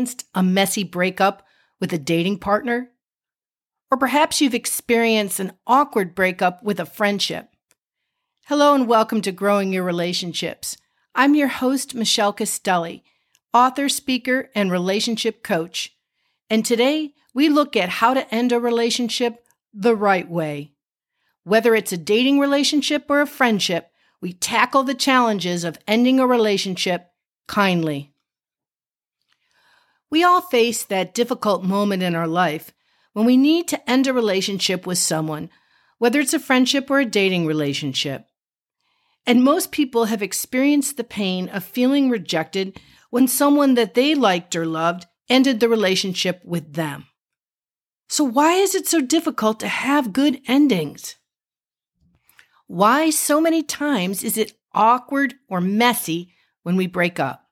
experienced a messy breakup with a dating partner? Or perhaps you've experienced an awkward breakup with a friendship. Hello and welcome to Growing Your Relationships. I'm your host, Michelle Castelli, author, speaker, and relationship coach. And today we look at how to end a relationship the right way. Whether it's a dating relationship or a friendship, we tackle the challenges of ending a relationship kindly. We all face that difficult moment in our life when we need to end a relationship with someone, whether it's a friendship or a dating relationship. And most people have experienced the pain of feeling rejected when someone that they liked or loved ended the relationship with them. So, why is it so difficult to have good endings? Why so many times is it awkward or messy when we break up?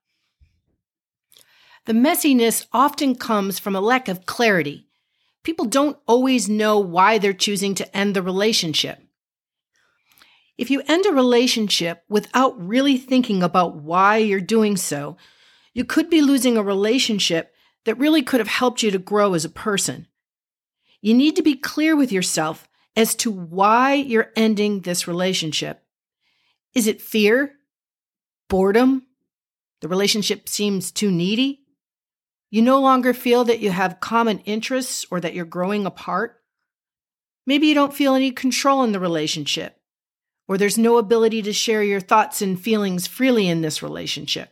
The messiness often comes from a lack of clarity people don't always know why they're choosing to end the relationship. If you end a relationship without really thinking about why you're doing so, you could be losing a relationship that really could have helped you to grow as a person. You need to be clear with yourself as to why you're ending this relationship. Is it fear? Boredom? The relationship seems too needy? You no longer feel that you have common interests or that you're growing apart. Maybe you don't feel any control in the relationship, or there's no ability to share your thoughts and feelings freely in this relationship.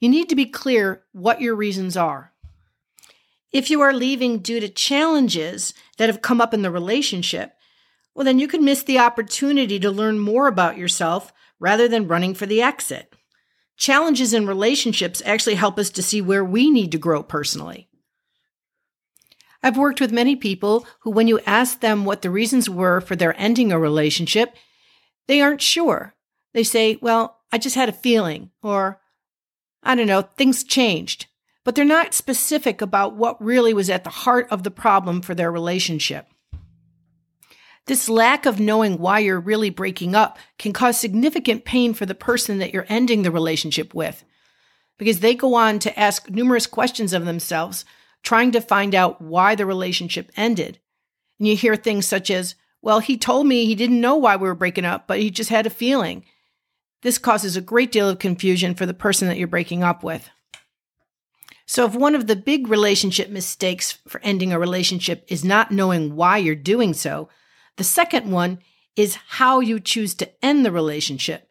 You need to be clear what your reasons are. If you are leaving due to challenges that have come up in the relationship, well, then you could miss the opportunity to learn more about yourself rather than running for the exit. Challenges in relationships actually help us to see where we need to grow personally. I've worked with many people who, when you ask them what the reasons were for their ending a relationship, they aren't sure. They say, Well, I just had a feeling, or I don't know, things changed. But they're not specific about what really was at the heart of the problem for their relationship. This lack of knowing why you're really breaking up can cause significant pain for the person that you're ending the relationship with because they go on to ask numerous questions of themselves, trying to find out why the relationship ended. And you hear things such as, well, he told me he didn't know why we were breaking up, but he just had a feeling. This causes a great deal of confusion for the person that you're breaking up with. So, if one of the big relationship mistakes for ending a relationship is not knowing why you're doing so, the second one is how you choose to end the relationship,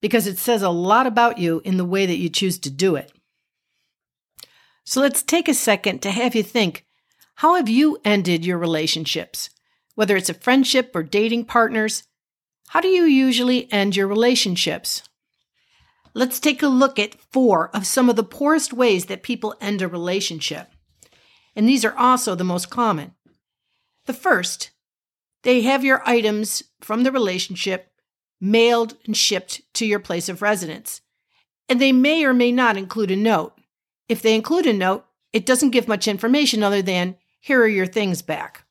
because it says a lot about you in the way that you choose to do it. So let's take a second to have you think how have you ended your relationships? Whether it's a friendship or dating partners, how do you usually end your relationships? Let's take a look at four of some of the poorest ways that people end a relationship. And these are also the most common. The first they have your items from the relationship mailed and shipped to your place of residence. And they may or may not include a note. If they include a note, it doesn't give much information other than, here are your things back.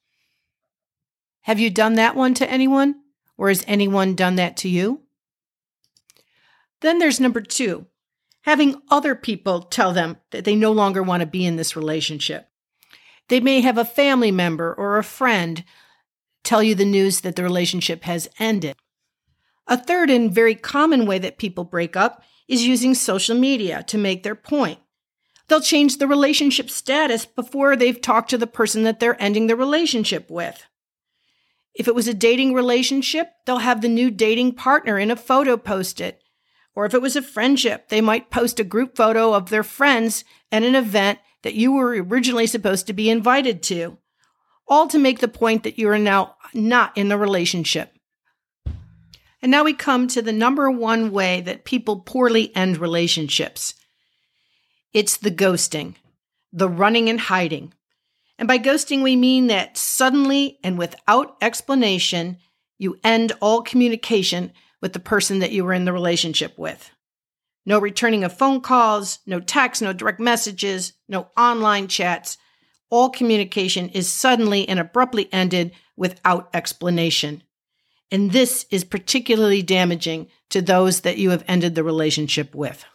Have you done that one to anyone? Or has anyone done that to you? Then there's number two having other people tell them that they no longer want to be in this relationship. They may have a family member or a friend tell you the news that the relationship has ended. A third and very common way that people break up is using social media to make their point. They'll change the relationship status before they've talked to the person that they're ending the relationship with. If it was a dating relationship, they'll have the new dating partner in a photo posted. Or if it was a friendship, they might post a group photo of their friends at an event that you were originally supposed to be invited to all to make the point that you are now not in a relationship. And now we come to the number one way that people poorly end relationships it's the ghosting, the running and hiding. And by ghosting, we mean that suddenly and without explanation, you end all communication with the person that you were in the relationship with. No returning of phone calls, no texts, no direct messages, no online chats, all communication is suddenly and abruptly ended without explanation. And this is particularly damaging to those that you have ended the relationship with.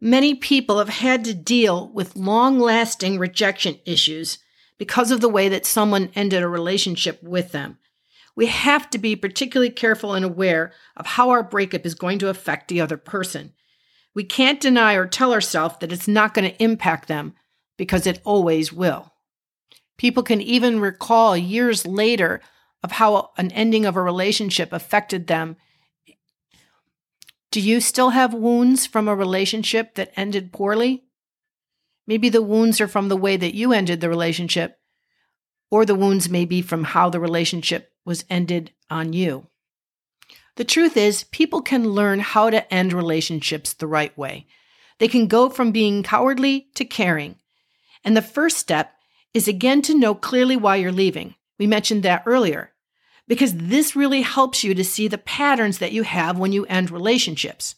Many people have had to deal with long lasting rejection issues because of the way that someone ended a relationship with them. We have to be particularly careful and aware of how our breakup is going to affect the other person. We can't deny or tell ourselves that it's not going to impact them because it always will. People can even recall years later of how an ending of a relationship affected them. Do you still have wounds from a relationship that ended poorly? Maybe the wounds are from the way that you ended the relationship, or the wounds may be from how the relationship was ended on you. The truth is, people can learn how to end relationships the right way. They can go from being cowardly to caring. And the first step is again to know clearly why you're leaving. We mentioned that earlier, because this really helps you to see the patterns that you have when you end relationships.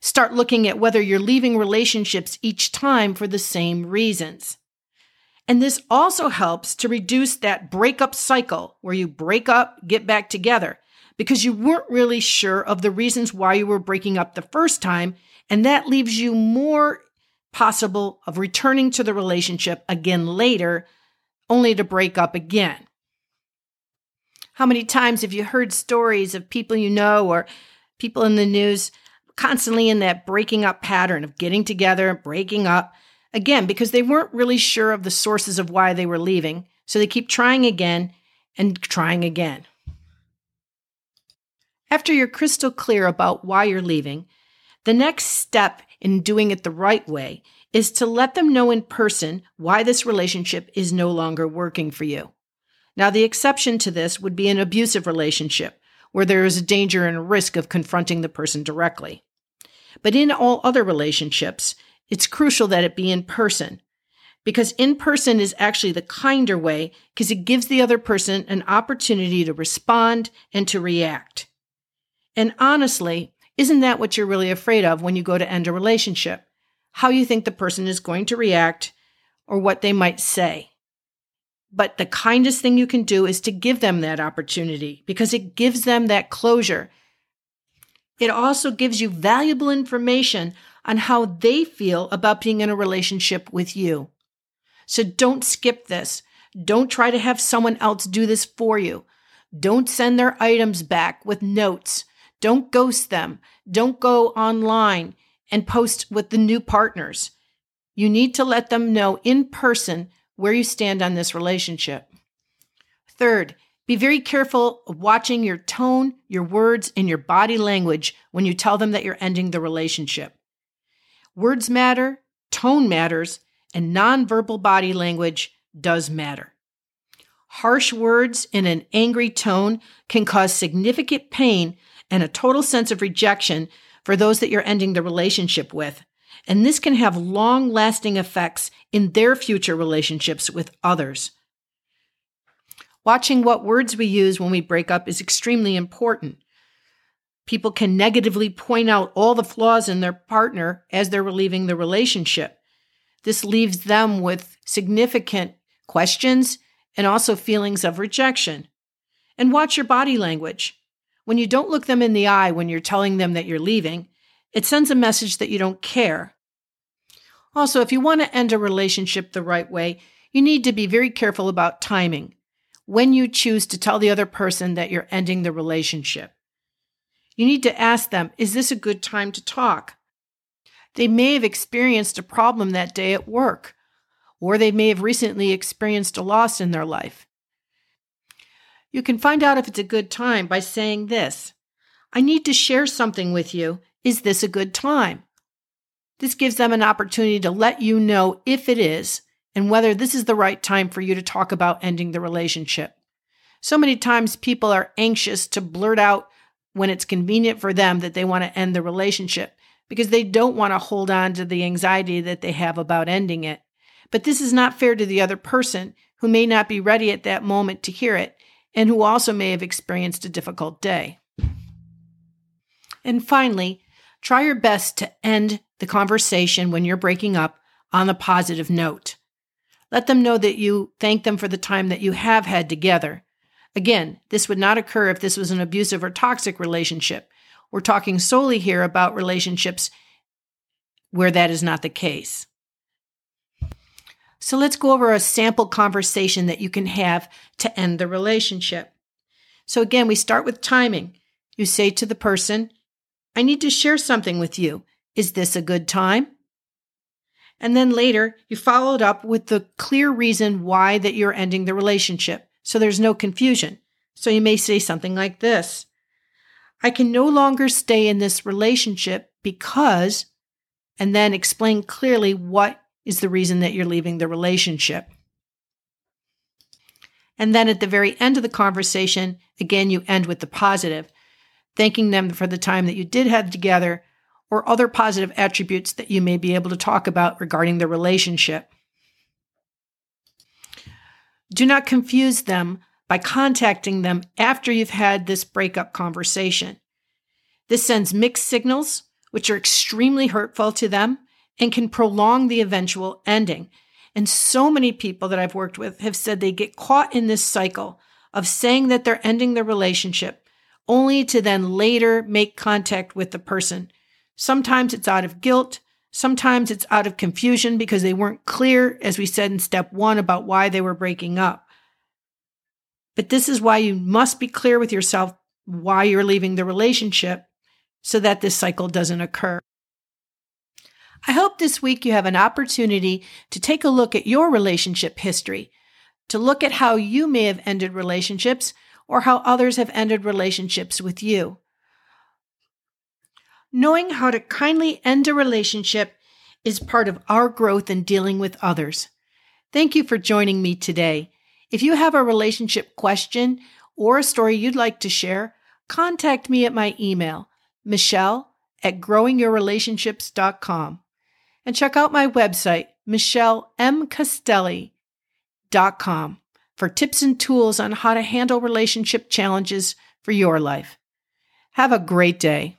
Start looking at whether you're leaving relationships each time for the same reasons. And this also helps to reduce that breakup cycle where you break up, get back together, because you weren't really sure of the reasons why you were breaking up the first time. And that leaves you more possible of returning to the relationship again later, only to break up again. How many times have you heard stories of people you know or people in the news constantly in that breaking up pattern of getting together, breaking up, again, because they weren't really sure of the sources of why they were leaving. So they keep trying again and trying again. After you're crystal clear about why you're leaving, the next step in doing it the right way is to let them know in person why this relationship is no longer working for you. Now, the exception to this would be an abusive relationship where there is a danger and risk of confronting the person directly. But in all other relationships, it's crucial that it be in person because in person is actually the kinder way because it gives the other person an opportunity to respond and to react. And honestly, isn't that what you're really afraid of when you go to end a relationship? How you think the person is going to react or what they might say. But the kindest thing you can do is to give them that opportunity because it gives them that closure. It also gives you valuable information on how they feel about being in a relationship with you. So don't skip this. Don't try to have someone else do this for you. Don't send their items back with notes. Don't ghost them. Don't go online and post with the new partners. You need to let them know in person where you stand on this relationship. Third, be very careful watching your tone, your words, and your body language when you tell them that you're ending the relationship. Words matter, tone matters, and nonverbal body language does matter. Harsh words in an angry tone can cause significant pain and a total sense of rejection for those that you're ending the relationship with. And this can have long lasting effects in their future relationships with others. Watching what words we use when we break up is extremely important. People can negatively point out all the flaws in their partner as they're leaving the relationship. This leaves them with significant questions and also feelings of rejection. And watch your body language. When you don't look them in the eye when you're telling them that you're leaving, it sends a message that you don't care. Also, if you want to end a relationship the right way, you need to be very careful about timing when you choose to tell the other person that you're ending the relationship. You need to ask them, is this a good time to talk? They may have experienced a problem that day at work, or they may have recently experienced a loss in their life. You can find out if it's a good time by saying this I need to share something with you. Is this a good time? This gives them an opportunity to let you know if it is and whether this is the right time for you to talk about ending the relationship. So many times people are anxious to blurt out when it's convenient for them that they want to end the relationship because they don't want to hold on to the anxiety that they have about ending it. But this is not fair to the other person who may not be ready at that moment to hear it and who also may have experienced a difficult day. And finally, try your best to end the conversation when you're breaking up on a positive note. Let them know that you thank them for the time that you have had together Again, this would not occur if this was an abusive or toxic relationship. We're talking solely here about relationships where that is not the case. So let's go over a sample conversation that you can have to end the relationship. So again, we start with timing. You say to the person, I need to share something with you. Is this a good time? And then later, you follow it up with the clear reason why that you're ending the relationship. So there's no confusion. So you may say something like this. I can no longer stay in this relationship because, and then explain clearly what is the reason that you're leaving the relationship. And then at the very end of the conversation, again, you end with the positive, thanking them for the time that you did have together or other positive attributes that you may be able to talk about regarding the relationship. Do not confuse them by contacting them after you've had this breakup conversation. This sends mixed signals, which are extremely hurtful to them and can prolong the eventual ending. And so many people that I've worked with have said they get caught in this cycle of saying that they're ending the relationship only to then later make contact with the person. Sometimes it's out of guilt. Sometimes it's out of confusion because they weren't clear, as we said in step one, about why they were breaking up. But this is why you must be clear with yourself why you're leaving the relationship so that this cycle doesn't occur. I hope this week you have an opportunity to take a look at your relationship history, to look at how you may have ended relationships or how others have ended relationships with you. Knowing how to kindly end a relationship is part of our growth in dealing with others. Thank you for joining me today. If you have a relationship question or a story you'd like to share, contact me at my email, michelle at growingyourrelationships.com. And check out my website, michellemcastelli.com, for tips and tools on how to handle relationship challenges for your life. Have a great day.